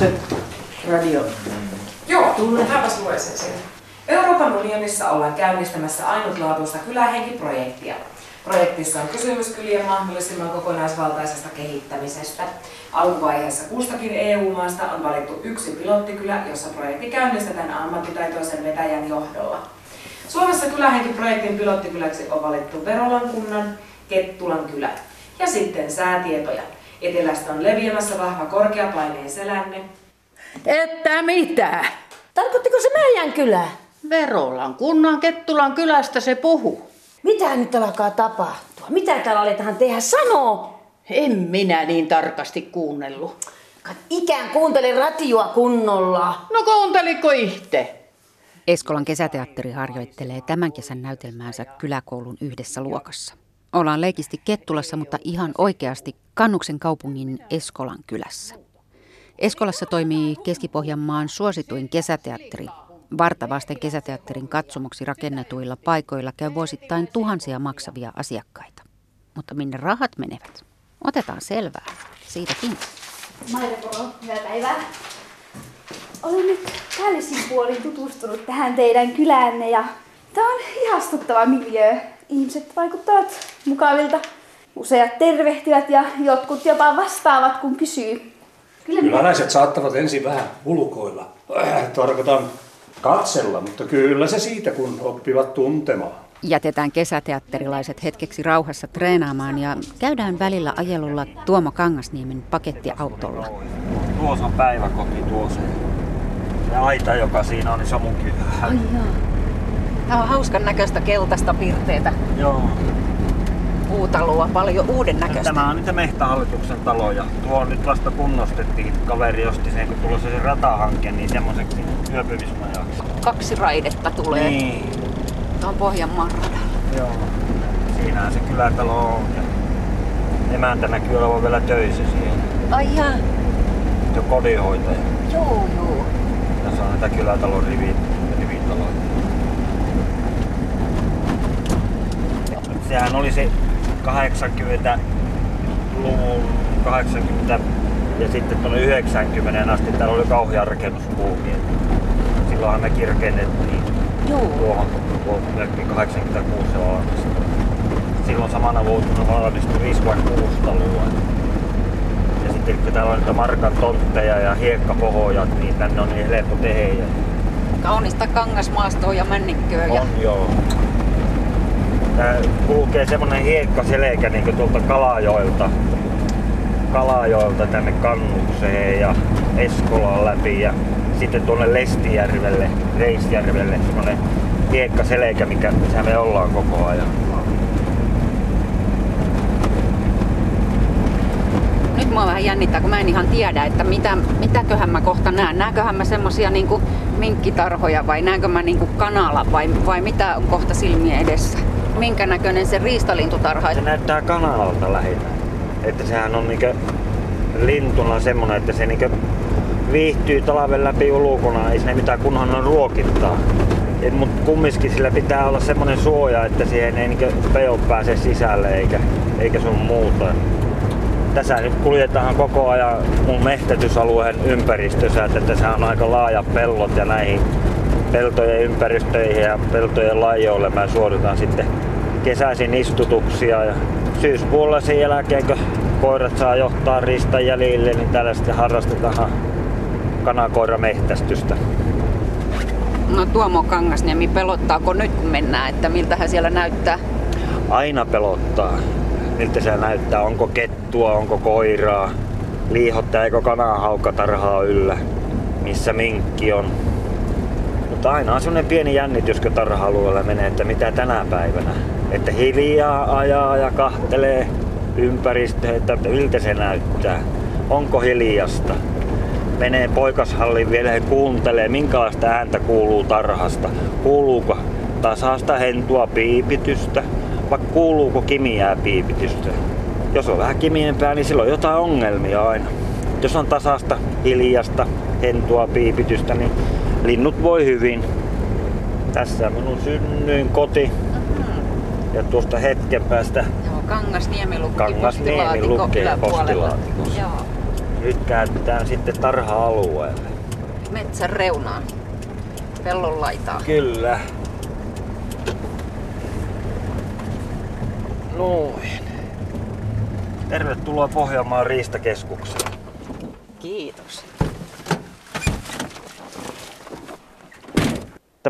se radio. Joo, mäpäs luen sen. Euroopan unionissa ollaan käynnistämässä ainutlaatuista kylähenkiprojektia. Projektissa on kysymys kylien mahdollisimman kokonaisvaltaisesta kehittämisestä. Alkuvaiheessa kustakin EU-maasta on valittu yksi pilottikylä, jossa projekti käynnistetään ammattitaitoisen vetäjän johdolla. Suomessa kylähenkiprojektin pilottikyläksi on valittu Verolan kunnan Kettulan kylä. Ja sitten säätietoja. Etelästä on leviämässä vahva korkeapaineen selänne. Että mitä? Tarkoittiko se meidän kylä? Verolan kunnan Kettulan kylästä se puhuu. Mitä nyt alkaa tapahtua? Mitä täällä aletaan tehdä? Sano! En minä niin tarkasti kuunnellut. Ikään kuuntele radioa kunnolla. No kuunteliko itse? Eskolan kesäteatteri harjoittelee tämän kesän näytelmäänsä kyläkoulun yhdessä luokassa. Ollaan leikisti Kettulassa, mutta ihan oikeasti Kannuksen kaupungin Eskolan kylässä. Eskolassa toimii Keski-Pohjanmaan suosituin kesäteatteri. Vartavasten kesäteatterin katsomuksi rakennetuilla paikoilla käy vuosittain tuhansia maksavia asiakkaita. Mutta minne rahat menevät? Otetaan selvää. Siitäkin. Poro, hyvää päivää. Olen nyt päällisin puolin tutustunut tähän teidän kyläänne ja tämä on ihastuttava miljö. Ihmiset vaikuttavat mukavilta. Useat tervehtivät ja jotkut jopa vastaavat, kun kysyy. Kyllä Kyläläiset saattavat ensin vähän ulkoilla. Äh, tarkoitan katsella, mutta kyllä se siitä, kun oppivat tuntemaan. Jätetään kesäteatterilaiset hetkeksi rauhassa treenaamaan ja käydään välillä ajelulla Tuomo Kangasniemen pakettiautolla. Tuossa on päiväkoti tuossa. Se aita, joka siinä on, niin se on mun. Ai joo. Tämä on hauskan näköistä keltaista pirteitä. Joo. Puutaloa, paljon uuden näköistä. Tämä on niitä mehtähallituksen taloja. Tuo nyt vasta kunnostettiin. Kaveri osti sen, kun tulossa se ratahanke, niin semmoiseksi yöpymismajaksi. Kaksi raidetta tulee. Niin. Tuo on Pohjanmaan radalla. Joo. Siinähän se kylätalo on. Ja emäntä näkyy olevan vielä töissä siellä. Ai jaa. On kodinhoitaja. Joo, joo. Ja se on näitä kylätalon rivi, Sehän oli se 80-luvun 80 ja sitten tuonne 90 asti täällä oli kauhea rakennusbuumi. Silloinhan me kirkennettiin Joo. tuohon, tuohon 86 se valmistui. Silloin samana vuotena valmistui 5 vai 6 taloa. Ja sitten kun täällä on niitä markan tontteja ja hiekkapohjat, niin tänne on niin helppo tehdä. Kaunista kangasmaastoa ja männikköä. Ja... On joo. Tää kulkee semmonen hiekkaselkä niin tuolta Kalajoelta, Kalajoelta tänne Kannukseen ja Eskolaan läpi ja sitten tuonne Lestijärvelle, Reisjärvelle semmonen hiekkaselkä, mikä, missä me ollaan koko ajan. Nyt mua vähän jännittää, kun mä en ihan tiedä, että mitä, mitäköhän mä kohta näen. Näenköhän mä semmosia niinku minkkitarhoja vai näenkö mä niinku kanala vai, vai mitä on kohta silmien edessä? Minkä näköinen se riistalintutarha? Se näyttää kanalalta lähinnä. Että sehän on niinkö lintuna semmonen, että se niinkö viihtyy talven läpi ulkona, ei sinne mitään kunhan on ruokittaa. Et, mut kumminkin sillä pitää olla semmonen suoja, että siihen ei niinkö peot pääse sisälle eikä, eikä sun muuta. Tässä nyt kuljetaan koko ajan mun mehtätysalueen ympäristössä, että tässä on aika laaja pellot ja näihin peltojen ympäristöihin ja peltojen lajoille mä suoritan sitten kesäisin istutuksia ja syyspuolella sen jälkeen, kun koirat saa johtaa ristan jäljille, niin täällä sitten harrastetaan kanakoiramehtestystä. No Tuomo Kangasniemi, pelottaako nyt kun mennään, että miltähän siellä näyttää? Aina pelottaa, miltä se näyttää, onko kettua, onko koiraa, liihottaako kanahaukkatarhaa yllä, missä minkki on. Mutta aina on sellainen pieni jännitys, kun tarha-alueella menee, että mitä tänä päivänä. Että hiljaa ajaa ja kahtelee ympäristöä, että miltä se näyttää. Onko hiljasta? Menee poikashalliin vielä ja kuuntelee, minkälaista ääntä kuuluu tarhasta. Kuuluuko tasaista hentua piipitystä vai kuuluuko kimiää piipitystä? Jos on vähän kimiempää, niin silloin on jotain ongelmia aina. Jos on tasasta, hiljasta, hentua piipitystä, niin linnut voi hyvin. Tässä on minun synnyin koti. Ja tuosta hetken päästä Joo, Kangasniemi lukki Kangasniemi postilaatikossa. Joo. Nyt käännytään sitten tarha-alueelle. Metsän reunaan. Pellon laitaa. Kyllä. Noin. Tervetuloa Pohjanmaan riistakeskukseen. Kiitos.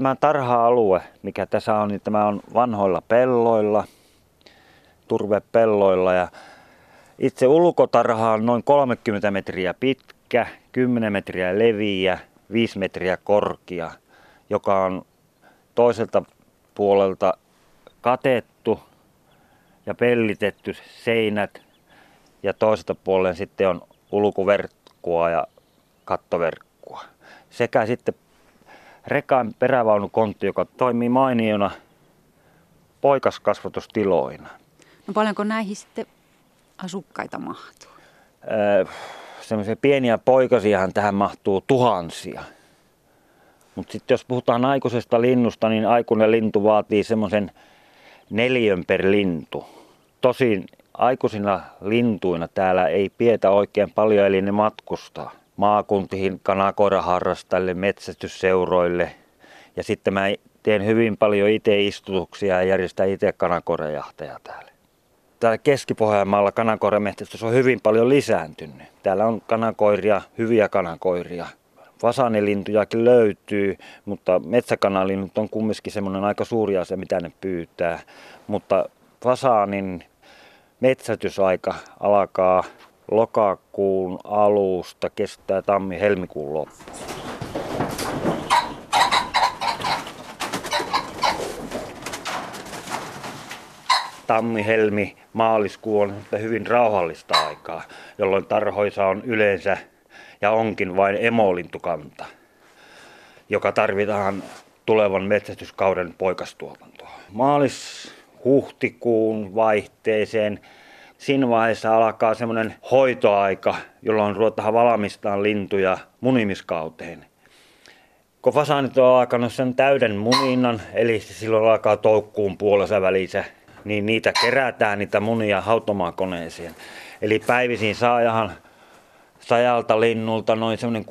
Tämä tarha-alue, mikä tässä on, niin tämä on vanhoilla pelloilla, turvepelloilla ja itse ulkotarha on noin 30 metriä pitkä, 10 metriä leviä, 5 metriä korkea, joka on toiselta puolelta katettu ja pellitetty seinät ja toiselta puolen sitten on ulkuverkkoa ja kattoverkkoa. Sekä sitten rekan perävaunukontti, joka toimii mainiona poikaskasvatustiloina. No paljonko näihin sitten asukkaita mahtuu? Öö, semmoisia pieniä poikasiahan tähän mahtuu tuhansia. Mutta sitten jos puhutaan aikuisesta linnusta, niin aikuinen lintu vaatii semmoisen neljön per lintu. Tosin aikuisina lintuina täällä ei pietä oikein paljon, eli ne matkustaa maakuntiin kanakoiraharrastajille, metsästysseuroille. Ja sitten mä teen hyvin paljon itse istutuksia ja järjestän itse kanakoirajahteja täällä. Täällä Keski-Pohjanmaalla kanakoirametsästys on hyvin paljon lisääntynyt. Täällä on kanakoiria, hyviä kanakoiria. Fasanilintujakin löytyy, mutta metsäkanalinnut on kumminkin semmoinen aika suuri asia, mitä ne pyytää. Mutta fasaanin metsätysaika alkaa lokakuun alusta, kestää tammi-helmikuun loppu. Tammi, helmi, maaliskuu on hyvin rauhallista aikaa, jolloin tarhoissa on yleensä ja onkin vain emolintukanta, joka tarvitaan tulevan metsästyskauden poikastuotantoa. Maalis-huhtikuun vaihteeseen siinä vaiheessa alkaa semmoinen hoitoaika, jolloin ruvetaan valmistaa lintuja munimiskauteen. Kun fasaanit on alkanut sen täyden muninnan, eli silloin alkaa toukkuun puolessa välissä, niin niitä kerätään niitä munia hautomaakoneeseen. Eli päivisin saajahan sajalta linnulta noin semmoinen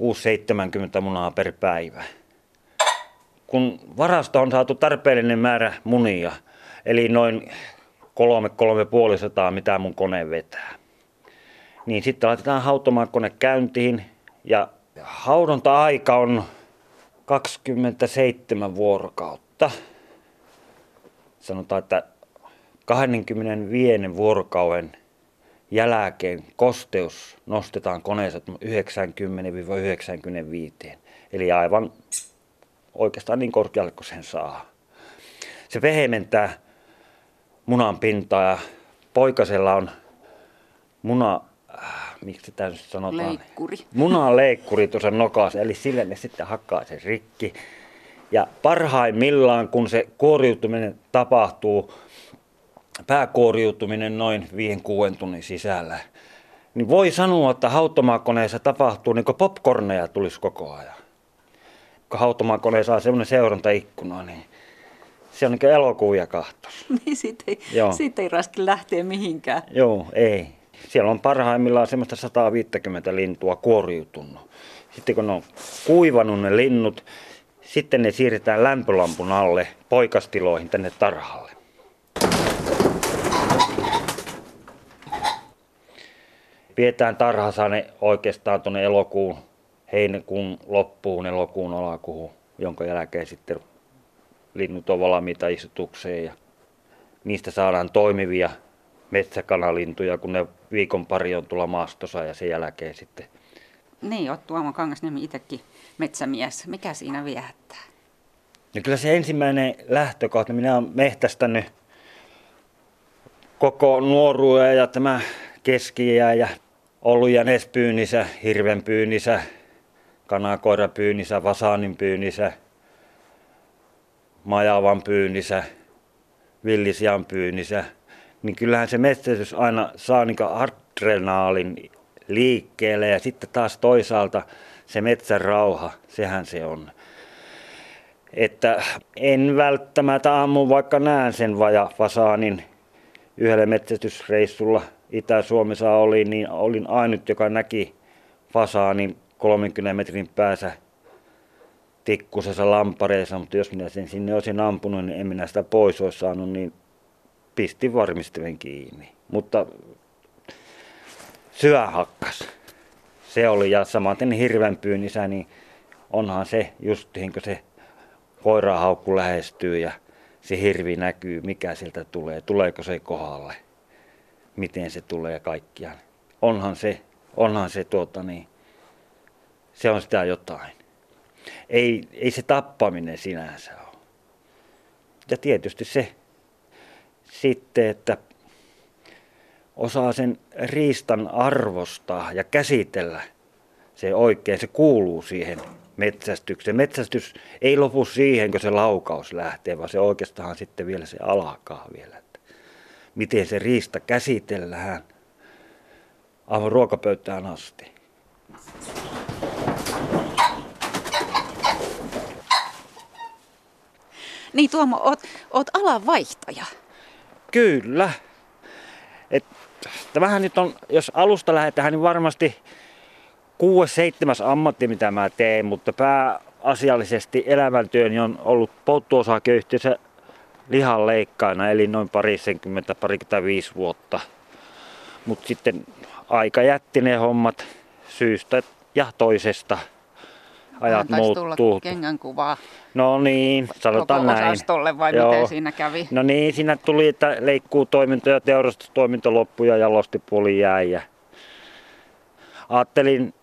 6-70 munaa per päivä. Kun varasto on saatu tarpeellinen määrä munia, eli noin kolme, kolme puolisataa, mitä mun kone vetää. Niin sitten laitetaan hautomaakone käyntiin ja haudonta-aika on 27 vuorokautta. Sanotaan, että 25 vuorokauden jälkeen kosteus nostetaan koneessa 90-95. Eli aivan oikeastaan niin korkealle kuin sen saa. Se vehementää munan pintaa ja poikasella on muna, äh, miksi tämä nyt sanotaan? Leikkuri. Munan leikkuri tuossa nokassa, eli sille ne sitten hakkaa sen rikki. Ja parhaimmillaan, kun se kuoriutuminen tapahtuu, pääkuoriutuminen noin 5-6 tunnin sisällä, niin voi sanoa, että hautomaakoneessa tapahtuu niin kuin popcorneja tulisi koko ajan. Kun hautomaakone saa semmoinen seurantaikkuna, niin se on niin elokuvia kahtos. niin siitä ei, Joo. siitä ei raski lähteä mihinkään. Joo, ei. Siellä on parhaimmillaan semmoista 150 lintua kuoriutunut. Sitten kun ne on kuivanut ne linnut, sitten ne siirretään lämpölampun alle poikastiloihin tänne tarhalle. Pidetään tarhassa ne oikeastaan tuonne elokuun, heinäkuun loppuun, elokuun alakuun, jonka jälkeen sitten linnut on valmiita istutukseen ja niistä saadaan toimivia metsäkanalintuja, kun ne viikon pari on tulla maastossa ja sen jälkeen sitten. Niin, oot Tuomo Kangasniemi itsekin metsämies. Mikä siinä viehättää? No kyllä se ensimmäinen lähtökohta, minä olen mehtästänyt koko nuoruuden ja tämä keski ja ollut jänespyynnissä, hirvenpyynnissä, kanakoirapyynnissä, vasaanin pyynnissä, majavan pyynnissä, villisian pyynnissä, niin kyllähän se metsästys aina saa niin adrenaalin liikkeelle ja sitten taas toisaalta se metsän rauha, sehän se on. Että en välttämättä ammu, vaikka näen sen vaja fasaanin yhdellä metsästysreissulla Itä-Suomessa oli, niin olin ainut, joka näki fasaanin 30 metrin päässä tikkusessa lampareessa, mutta jos minä sen sinne olisin ampunut, niin en minä sitä pois olisi saanut, niin pistin varmistimen kiinni. Mutta syö hakkas. Se oli, ja samaten hirven pyynnissä, niin onhan se just kun se koirahaukku lähestyy ja se hirvi näkyy, mikä sieltä tulee, tuleeko se kohdalle, miten se tulee kaikkiaan. Onhan se, onhan se tuota niin, se on sitä jotain. Ei, ei se tappaminen sinänsä ole. Ja tietysti se sitten, että osaa sen riistan arvostaa ja käsitellä se oikein, se kuuluu siihen metsästykseen. Metsästys ei lopu siihen, kun se laukaus lähtee, vaan se oikeastaan sitten vielä se alkaa vielä. Että miten se riista käsitellään aivan ruokapöytään asti. Niin Tuomo, oot, oot alanvaihtaja. Kyllä. Et, vähän nyt on, jos alusta lähdetään, niin varmasti kuudes, seitsemäs ammatti, mitä mä teen, mutta pääasiallisesti elämäntyöni on ollut polttuosakeyhtiössä lihanleikkaina, eli noin parisenkymmentä, parikymmentäviisi vuotta. Mutta sitten aika jätti ne hommat syystä ja toisesta. Ajat muuttuu. tulla kengän kuvaa No niin, sanotaan koko näin. osastolle vai Joo. miten siinä kävi? No niin, siinä tuli, että leikkuu toiminto ja teurastustoiminto loppui ja jalostipuoli jäi. Ja ajattelin,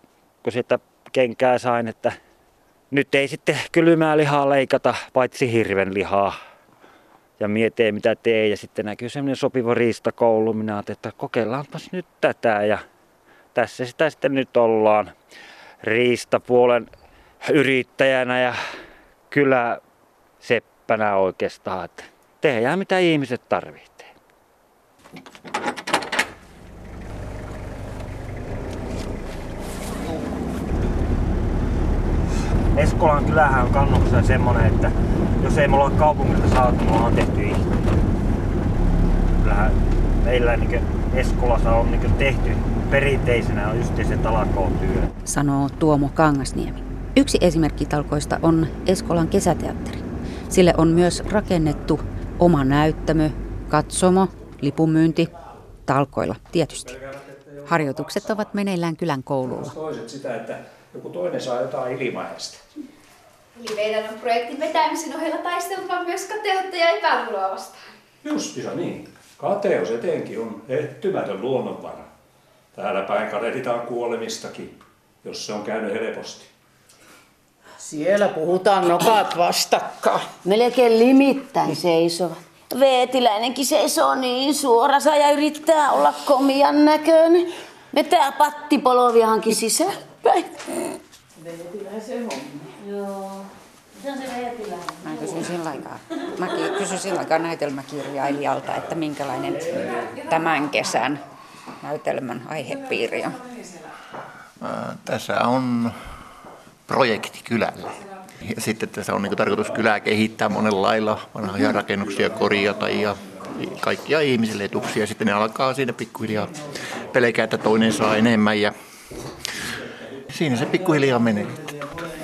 kun sitä kenkää sain, että nyt ei sitten kylmää lihaa leikata, paitsi hirven lihaa. Ja mietin, mitä teen. Ja sitten näkyy semmoinen sopiva riistakoulu. Minä ajattelin, että kokeillaanpas nyt tätä. Ja tässä sitä sitten nyt ollaan riistapuolen yrittäjänä ja kyllä seppänä oikeastaan. Että tehdään mitä ihmiset tarvitsee. Eskolan kylähän on kannuksessa semmonen, että jos ei mulla ole kaupungilta saatu, mulla on tehty itse. Kyllähän meillä niin Eskolassa on niin tehty perinteisenä on just se talakootyö. sanoo Tuomo Kangasniemi. Yksi esimerkki talkoista on Eskolan kesäteatteri. Sille on myös rakennettu oma näyttämö, katsomo, lipunmyynti, talkoilla tietysti. Harjoitukset ovat meneillään kylän koululla. Toiset sitä, että joku toinen saa jotain ilmaista. Eli meidän on projektin vetämisen ohella taisteltava myös kateutta ja epäluuloa vastaan. Justiinsa niin. Kateus etenkin on ehtymätön luonnonvara. Täällä päin kadehditaan kuolemistakin, jos se on käynyt helposti. Siellä puhutaan nokat vastakkain. Melkein limittäin seisovat. Veetiläinenkin seisoo niin suorassa ja yrittää olla komian näköinen. Vetää pattipoloviahankin sisään. Päin. Mä kysyin sillä aikaa, mä kysyin sillä aikaa näytelmäkirjailijalta, että minkälainen tämän kesän näytelmän aihepiiri on. Tässä on projekti kylälle. Ja sitten tässä on niin tarkoitus kylää kehittää monella lailla, vanhoja rakennuksia korjata ja kaikkia ihmisille etuksia. Sitten ne alkaa siinä pikkuhiljaa pelkää, että toinen saa enemmän ja siinä se pikkuhiljaa menee.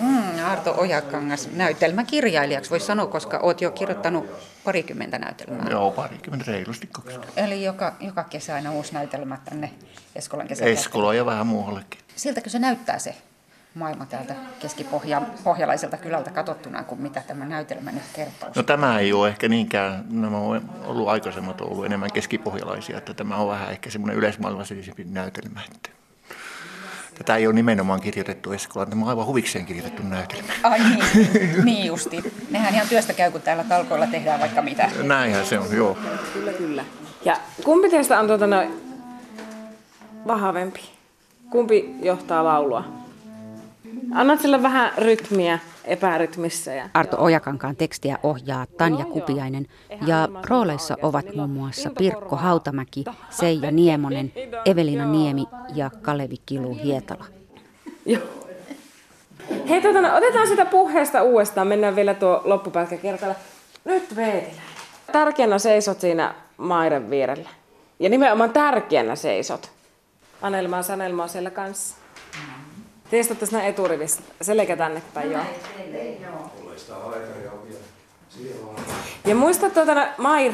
Mm, Arto Ojakangas näytelmäkirjailijaksi voisi sanoa, koska oot jo kirjoittanut parikymmentä näytelmää. Joo, parikymmentä reilusti 20. Eli joka, joka kesä aina uusi näytelmä tänne Eskolan kesäteatteriin. Eskola ja vähän muuallekin. Siltäkö se näyttää se maailma täältä keskipohjalaiselta kylältä katsottuna, kuin mitä tämä näytelmä nyt kertoo? No tämä ei ole ehkä niinkään, nämä on ollut aikaisemmat on ollut enemmän keskipohjalaisia, että tämä on vähän ehkä semmoinen yleismaailmallisempi näytelmä. Että tätä ei ole nimenomaan kirjoitettu Eskolaan, tämä on aivan huvikseen kirjoitettu näytelmä. Ai niin, niin justi. Nehän ihan työstä käy, kun täällä talkoilla tehdään vaikka mitä. Näinhän se on, joo. Kyllä, kyllä. Ja kumpi teistä on tuota noin vahvempi? Kumpi johtaa laulua? Annat sille vähän rytmiä epärytmissä. Ja... Arto Ojakankaan tekstiä ohjaa Tanja Kupiainen ja rooleissa ovat muun muassa Pirkko Hautamäki, Seija Niemonen, Evelina Niemi ja Kalevi Kilu Hietala. Joo. Hei, tuota, no, otetaan sitä puheesta uudestaan. Mennään vielä tuo loppupätkä kertalle. Nyt Veetilä. Tärkeänä seisot siinä Mairen vierellä. Ja nimenomaan tärkeänä seisot. Anelma ja Sanelma on siellä kanssa. Te istutte siinä eturivissä, selkä tänne päin joo. Ja muista tuota, Mair,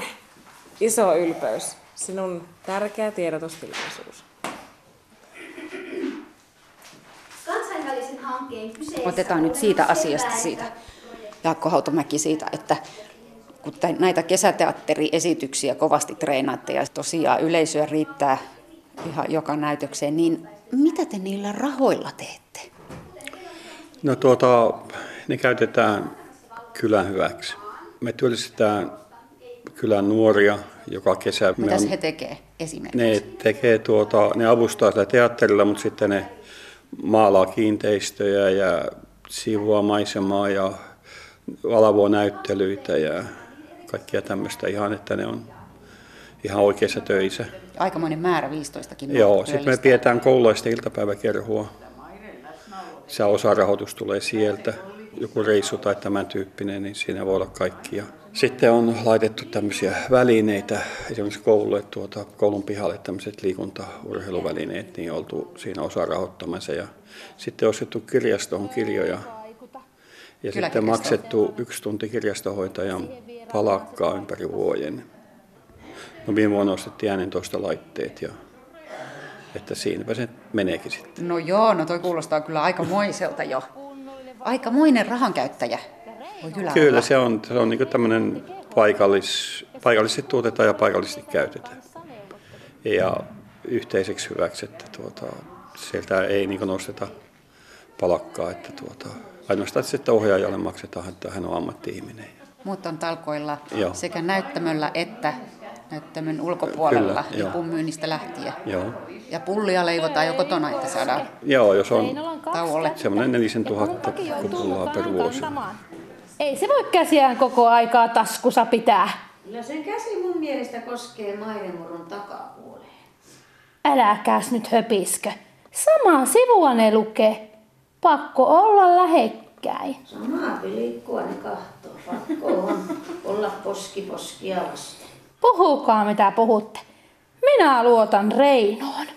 iso ylpeys, sinun tärkeä tiedotustilaisuus. Kansainvälisen hankkeen kyseessä Otetaan nyt siitä asiasta siitä, Jaakko Hautomäki siitä, että kun näitä kesäteatteriesityksiä kovasti treenaatte ja tosiaan yleisöä riittää ihan joka näytökseen, niin mitä te niillä rahoilla teette? No tuota, ne käytetään kylän hyväksi. Me työllistetään kylän nuoria joka kesä. On- he tekee esimerkiksi? Ne tekee tuota, ne avustaa sitä teatterilla, mutta sitten ne maalaa kiinteistöjä ja siivoo maisemaa ja valvoo näyttelyitä ja kaikkia tämmöistä ihan, että ne on ihan oikeissa töissä. Aikamoinen määrä 15kin. Joo, sitten me pidetään koululaisten iltapäiväkerhua. Se osa rahoitus tulee sieltä. Joku reissu tai tämän tyyppinen, niin siinä voi olla kaikkia. Sitten on laitettu tämmöisiä välineitä, esimerkiksi koululle, tuota, koulun pihalle tämmöiset liikuntaurheiluvälineet, niin oltu siinä osa rahoittamassa. Ja sitten ostettu kirjastoon kirjoja. Ja sitten Kyläkirjasto. maksettu yksi tunti kirjastohoitajan palakkaa ympäri vuoden. No viime vuonna ostettiin äänentoista laitteet ja että siinäpä se meneekin sitten. No joo, no toi kuulostaa kyllä aikamoiselta jo. Aikamoinen rahankäyttäjä. Voi kyllä, Kyllä olla. se on, se on niin tämmöinen paikallis, paikallisesti tuotetaan ja paikallisesti käytetään. Ja yhteiseksi hyväksi, että tuota, sieltä ei niin nosteta palakkaa, että tuota, ainoastaan sitten ohjaajalle maksetaan, että hän on ammatti-ihminen. Muut on talkoilla Joo. sekä näyttämöllä että näyttämön ulkopuolella, Kyllä, joo. lipun myynnistä lähtien. Joo. Ja pullia leivotaan jo kotona, että saadaan Joo, jos on tauolle. semmoinen nelisen tuhatta kupullaa per vuosi. Ei se voi käsiään koko aikaa taskussa pitää. Kyllä sen käsi mun mielestä koskee maidemurun takapuoleen. Äläkäs nyt höpiskö. Samaa sivua ne lukee. Pakko olla lähekkäin. Samaa pilikkua ne kahtoo. Pakko on olla poski poskia vasten. Puhukaa mitä puhutte. Minä luotan Reinoon.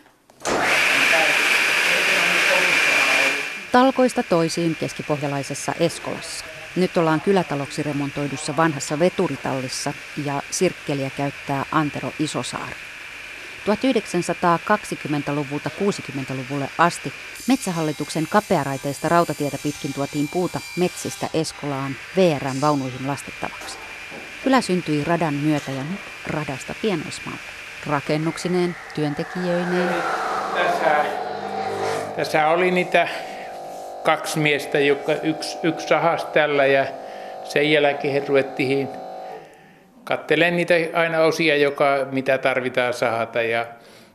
Talkoista toisiin keskipohjalaisessa Eskolassa. Nyt ollaan kylätaloksi remontoidussa vanhassa veturitallissa ja sirkkeliä käyttää Antero Isosaari. 1920-luvulta 60-luvulle asti Metsähallituksen kapearaiteista rautatietä pitkin tuotiin puuta metsistä Eskolaan VRn vaunuihin lastettavaksi. Kylä syntyi radan myötä ja nyt radasta pienoismaalle. Rakennuksineen, työntekijöineen, Tässä, tässä oli niitä kaksi miestä, joka yksi, yksi sahasi tällä ja sen jälkeen ruvettiin kattelemaan niitä aina osia, joka, mitä tarvitaan sahata. Ja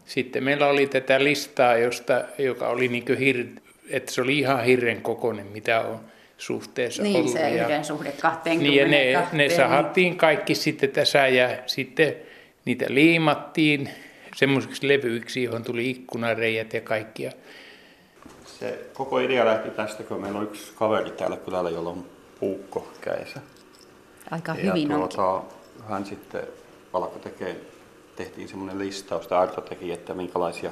sitten meillä oli tätä listaa, josta, joka oli niin hir, että se oli ihan hirren kokoinen, mitä on suhteessa niin ollut. se ja, yhden suhde 20. niin, ja ne, ne sahattiin kaikki sitten tässä ja sitten niitä liimattiin semmoisiksi levyiksi, johon tuli ikkunareijät ja kaikkia. Se koko idea lähti tästä, kun meillä on yksi kaveri täällä kylällä, jolla on puukko kädessä. Aika Ja hyvin onkin. tuota, hän sitten alkoi tekemään, tehtiin semmoinen listaus, tai Arto teki, että minkälaisia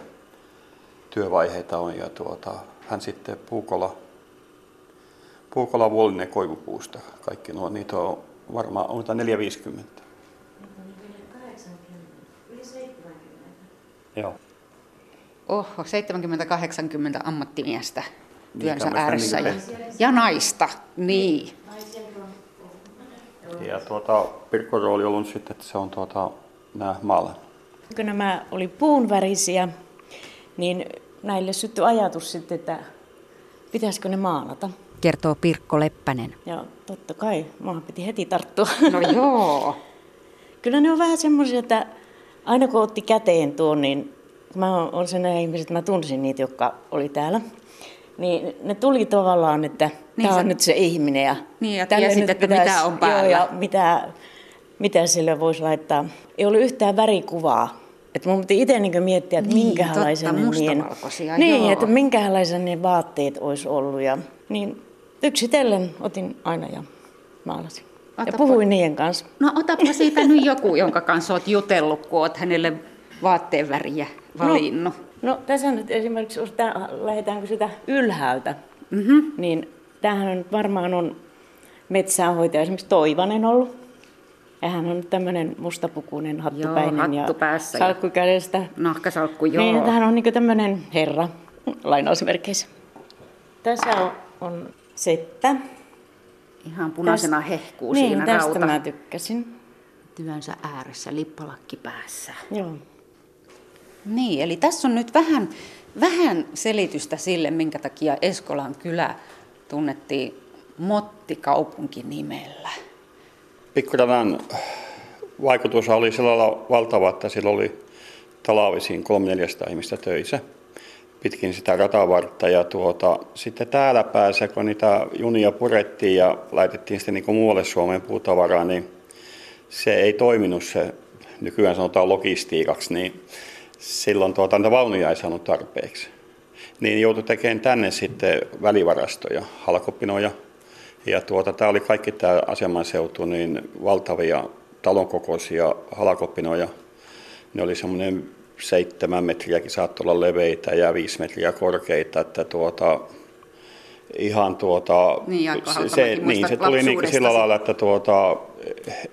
työvaiheita on. Ja tuota, hän sitten puukolla, puukolla vuolinen koivupuusta. Kaikki nuo, niitä on varmaan, on 450. Joo. Oho, 70-80 ammattimiestä työnsä tämmöistä ääressä. niin Ja, ja naista, niin. Ja tuota, Pirkko rooli on ollut sitten, että se on tuota, nämä maalan. Kun nämä oli puunvärisiä, niin näille syttyi ajatus sitten, että pitäisikö ne maalata. Kertoo Pirkko Leppänen. Ja totta kai, maahan piti heti tarttua. No joo. Kyllä ne on vähän semmoisia, että aina kun otti käteen tuon, niin mä olen sen ihmiset, että mä tunsin niitä, jotka oli täällä. Niin ne tuli tavallaan, että Niin tämä sä- on nyt se ihminen. Ja Niin, ja tiesit, nyt että mitä on päällä. Joo, ja mitä, mitä sille voisi laittaa. Ei ollut yhtään värikuvaa. Että mun piti itse niin miettiä, että Niin, minkälaisen totta, niin, niin, joo. että minkälaisen ne vaatteet olisi ollut. Ja, niin yksitellen otin aina ja maalasin. Ja Otapa- puhuin niiden kanssa. No otapa siitä nyt joku, jonka kanssa oot jutellut, kun oot hänelle vaatteen väriä valinnut. No, No tässä nyt esimerkiksi, jos tää, lähdetäänkö sitä ylhäältä, mm-hmm. niin tämähän on varmaan on metsäänhoitaja esimerkiksi Toivanen ollut. Ja hän on tämmöinen mustapukuinen hattupäinen joo, hattu ja päässä salkku kädestä. Nahkasalkku, joo. Niin, tämähän on niin tämmöinen herra, lainausmerkeissä. Tässä on, on seppä. Ihan punaisena Täst, hehkuu niin, siinä tästä rauta. mä tykkäsin. Työnsä ääressä, lippalakki päässä. Joo. Niin, eli tässä on nyt vähän, vähän selitystä sille, minkä takia Eskolan kylä tunnettiin Mottikaupunki nimellä. Pikkuradan vaikutus oli sillä lailla valtava, että sillä oli talvisiin 300 ihmistä töissä pitkin sitä ratavartta. Ja tuota, sitten täällä päässä, kun niitä junia purettiin ja laitettiin sitten niin muualle Suomeen puutavaraa, niin se ei toiminut se, nykyään sanotaan logistiikaksi, niin silloin tuota, niitä vaunuja ei saanut tarpeeksi. Niin joutui tekemään tänne sitten välivarastoja, halkopinoja. Ja tuota, tämä oli kaikki tämä aseman seutu, niin valtavia talonkokoisia halkopinoja. Ne oli semmoinen seitsemän metriäkin saattoi olla leveitä ja viisi metriä korkeita, että tuota, ihan tuota, Niin, se, se, niin, se tuli niin sillä lailla, että tuota,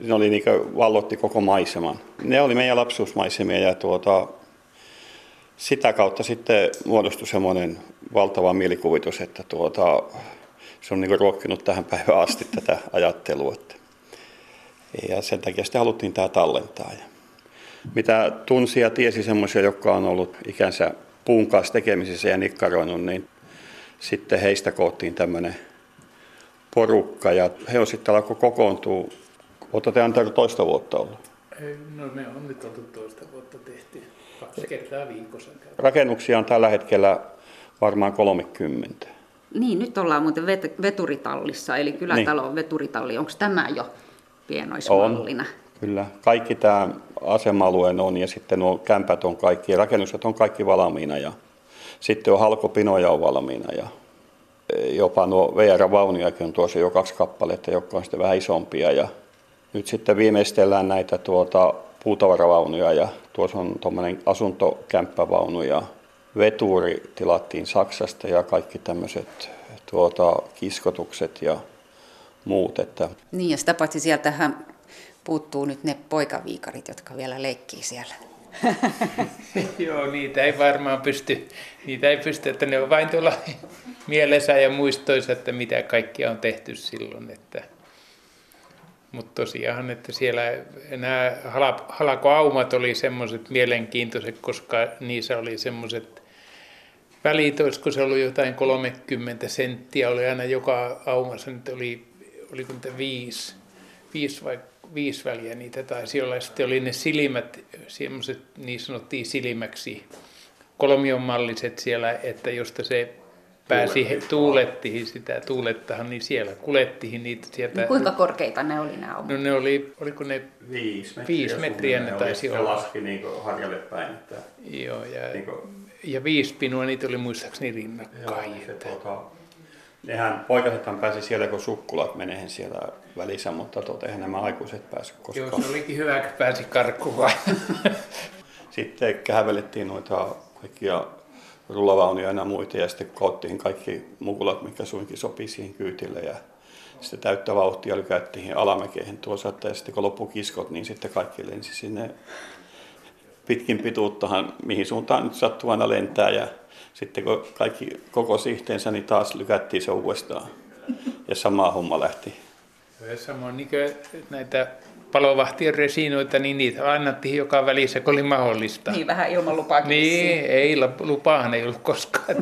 ne oli niin vallotti koko maiseman. Ne oli meidän lapsuusmaisemia ja tuota, sitä kautta sitten muodostui semmoinen valtava mielikuvitus, että tuota, se on niin ruokkinut tähän päivään asti tätä ajattelua. Ja sen takia sitten haluttiin tämä tallentaa. Ja mitä tunsi ja tiesi semmoisia, jotka on ollut ikänsä puun kanssa tekemisissä ja nikkaroinut, niin sitten heistä koottiin tämmöinen porukka ja he on sitten alkoi kokoontua. Olette te toista vuotta ollut? No me on nyt oltu toista vuotta tehty. Kaksi kertaa viikossa. Rakennuksia on tällä hetkellä varmaan 30. Niin, nyt ollaan muuten vet- veturitallissa, eli kylätalo on veturitalli. Onko tämä jo pienoismallina? On, kyllä. Kaikki tämä asema-alueen on ja sitten nuo kämpät on kaikki ja rakennukset on kaikki valmiina ja sitten on halkopinoja on valmiina ja jopa nuo VR-vaunujakin on tuossa jo kaksi kappaletta, jotka on sitten vähän isompia ja nyt sitten viimeistellään näitä tuota puutavaravaunuja ja tuossa on tuommoinen asuntokämppävaunu ja veturi tilattiin Saksasta ja kaikki tämmöiset tuota, kiskotukset ja muut. Että... Niin ja sitä paitsi sieltähän puuttuu nyt ne poikaviikarit, jotka vielä leikkii siellä. Joo, niitä ei varmaan pysty, niitä ei pysty, että ne on vain tuolla mielessä ja muistoissa, että mitä kaikkia on tehty silloin. Että... Mutta tosiaan, että siellä nämä halakoaumat oli semmoiset mielenkiintoiset, koska niissä oli semmoiset välit, olisiko se ollut jotain 30 senttiä, oli aina joka aumassa, nyt oli, oliko niitä viisi, viisi vai viisi väliä niitä taisi olla. Sitten oli ne silmät, semmoiset, niin sanottiin silmäksi, kolmionmalliset siellä, että josta se pääsi, he, tuulettiin sitä tuulettahan, niin siellä kulettiin niitä sieltä. No kuinka korkeita ne oli nämä No ne oli, oliko ne viisi metriä, viisi metriä ne taisi olla. laski niin harjalle päin. Että, Joo, ja, niin kuin, ja viisi pinua, niitä oli muistaakseni rinnakkain. Joo, niin se, tuota, nehän poikasethan pääsi siellä, kun sukkulat menee siellä välissä, mutta tuota, eihän nämä aikuiset päässyt koskaan. Joo, se olikin hyvä, kun pääsi karkuun. sitten kävelettiin noita kaikkia rullavaunuja ja muita ja sitten koottiin kaikki mukulat, mikä suinkin sopii siihen kyytille ja sitten täyttä vauhtia lykättiin alamäkeen tuossa, että sitten kun loppu kiskot, niin sitten kaikki lensi sinne pitkin pituuttahan, mihin suuntaan nyt sattuu aina lentää ja sitten kun kaikki koko yhteensä, niin taas lykättiin se uudestaan ja sama homma lähti. Ja samoin niin näitä palovahtien resinoita, niin niitä annettiin joka välissä, kun oli mahdollista. Niin, vähän ilman lupaakin. Niin, ei, lupaahan ei ollut koskaan.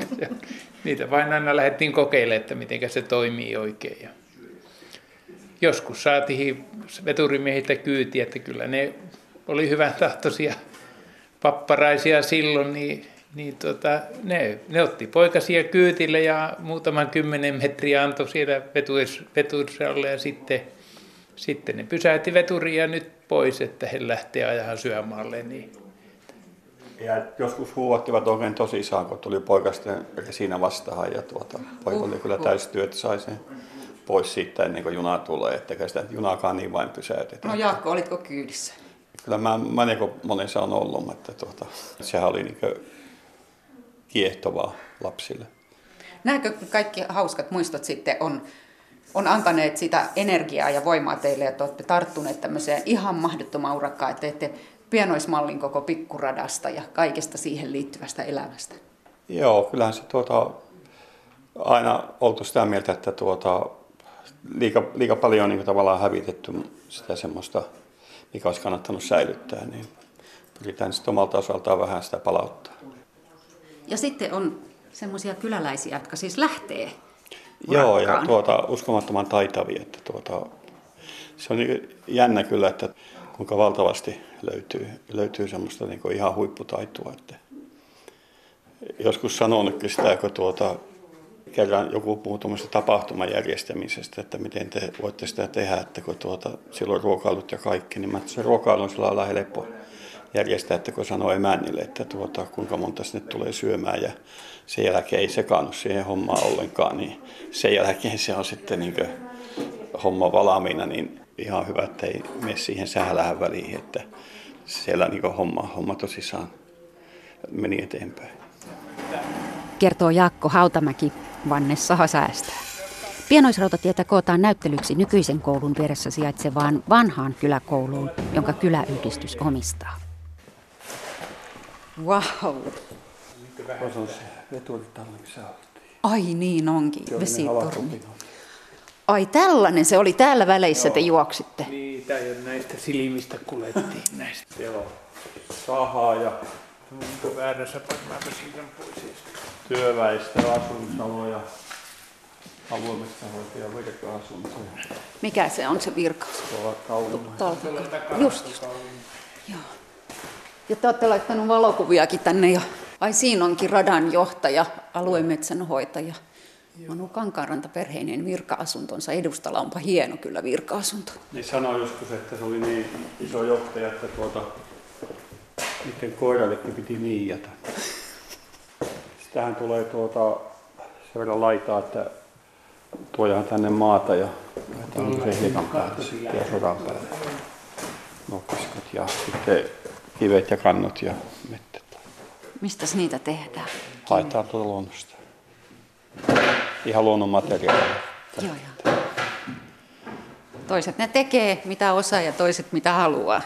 niitä vain aina lähdettiin kokeilemaan, että miten se toimii oikein. Ja joskus saatiin veturimiehiltä kyytiä, että kyllä ne oli hyvän tahtoisia papparaisia silloin, niin, niin tota, ne, ne otti poikasia kyytille ja muutaman kymmenen metriä antoi siellä vetursalle ja sitten sitten ne pysäytti veturia nyt pois, että he lähtee ajamaan syömaalle. Niin. Ja joskus huuvattivat oikein tosissaan, kun tuli poikasten siinä vastaan ja tuota, poika oli kyllä täystyö, että sai sen pois siitä ennen kuin juna tulee, että sitä junaakaan niin vain pysäytetään. No Jaakko, olitko kyydissä? Kyllä mä, mä niin monessa on ollut, mutta tuota, sehän oli niin kiehtovaa lapsille. Nämäkö kaikki hauskat muistot sitten on, on antaneet sitä energiaa ja voimaa teille, että olette tarttuneet tämmöiseen ihan mahdottomaan urakkaan, että teette pienoismallin koko pikkuradasta ja kaikesta siihen liittyvästä elämästä? Joo, kyllähän se tuota, aina oltu sitä mieltä, että tuota, liika, liika paljon on niin tavallaan hävitetty sitä semmoista, mikä olisi kannattanut säilyttää, niin pyritään sitten omalta osaltaan vähän sitä palauttaa. Ja sitten on semmoisia kyläläisiä, jotka siis lähtee Joo, ja urakkaan. tuota, uskomattoman taitavia. Että tuota, se on niin jännä kyllä, että kuinka valtavasti löytyy, löytyy semmoista niin ihan huipputaitoa. Että joskus sanonutkin sitä, kun tuota, kerran joku puhuu tuommoisesta tapahtuman järjestämisestä, että miten te voitte sitä tehdä, että kun tuota, silloin ruokailut ja kaikki, niin mä se ruokailu on sillä lailla helppo järjestää, että kun sanoo emännille, että tuota, kuinka monta sinne tulee syömään ja sen jälkeen ei sekaannut siihen hommaan ollenkaan, niin sen jälkeen se on sitten niin homma valmiina, niin ihan hyvä, että ei mene siihen sählähän väliin, että siellä niin homma, homma tosissaan meni eteenpäin. Kertoo Jaakko Hautamäki, Vanne Saha säästää. Pienoisrautatietä kootaan näyttelyksi nykyisen koulun vieressä sijaitsevaan vanhaan kyläkouluun, jonka kyläyhdistys omistaa. Wow. Ai niin onkin, vesitorni. Ai tällainen, se oli täällä väleissä te juoksitte. Niitä ja näistä silmistä kulettiin näistä. Siellä on sahaa ja Onko väärässä pannaanpa siitä pois. työväistä asumisaloja, avoimesta hoitaja virka-asuntoja. Mikä se on se virka? Tuolla kauluma. Tuolta. Just, just. Joo. Ja te olette laittanut valokuviakin tänne jo. Ai siinä onkin radan johtaja, aluemetsänhoitaja. Manu Kankaanranta perheinen virka-asuntonsa edustalla. Onpa hieno kyllä virka-asunto. Niin sanoi joskus, että se oli niin iso johtaja, että tuota, niiden koirallekin piti niijata. Sitähän tulee tuota, sen verran laitaa, että tuojahan tänne maata ja laitetaan se hiekan päälle ja sodan päälle. Nokkiskot ja sitten kivet ja kannot ja mettät. Mistäs niitä tehdään? Haetaan tuolta luonnosta. Ihan luonnon materiaalia. Joo, joo. Toiset ne tekee mitä osaa ja toiset mitä haluaa.